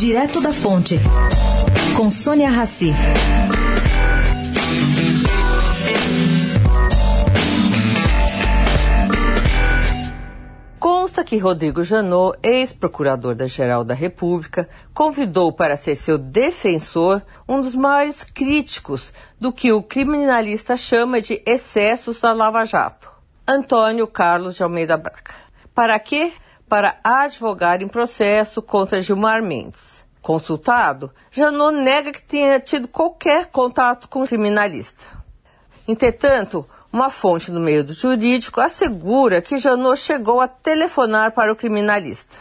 Direto da Fonte, com Sônia Rassi. Consta que Rodrigo Janot, ex-procurador da Geral da República, convidou para ser seu defensor um dos maiores críticos do que o criminalista chama de excessos da Lava Jato, Antônio Carlos de Almeida Braga. Para quê? Para advogar em processo contra Gilmar Mendes. Consultado, Janot nega que tenha tido qualquer contato com o criminalista. Entretanto, uma fonte no meio do jurídico assegura que Janot chegou a telefonar para o criminalista.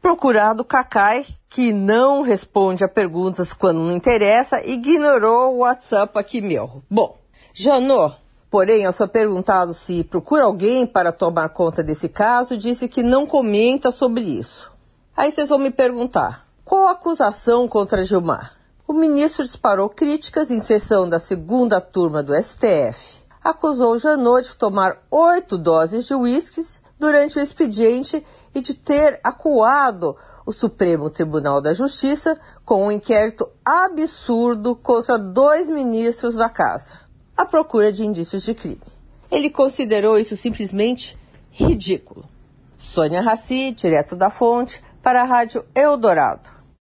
Procurado Cacai, que não responde a perguntas quando não interessa, ignorou o WhatsApp aqui meu. Bom, Janot, porém, ao ser perguntado se procura alguém para tomar conta desse caso, disse que não comenta sobre isso. Aí vocês vão me perguntar, qual a acusação contra Gilmar? O ministro disparou críticas em sessão da segunda turma do STF acusou Janot de tomar oito doses de uísques durante o expediente e de ter acuado o Supremo Tribunal da Justiça com um inquérito absurdo contra dois ministros da casa, à procura de indícios de crime. Ele considerou isso simplesmente ridículo. Sônia Raci, direto da fonte, para a Rádio Eldorado.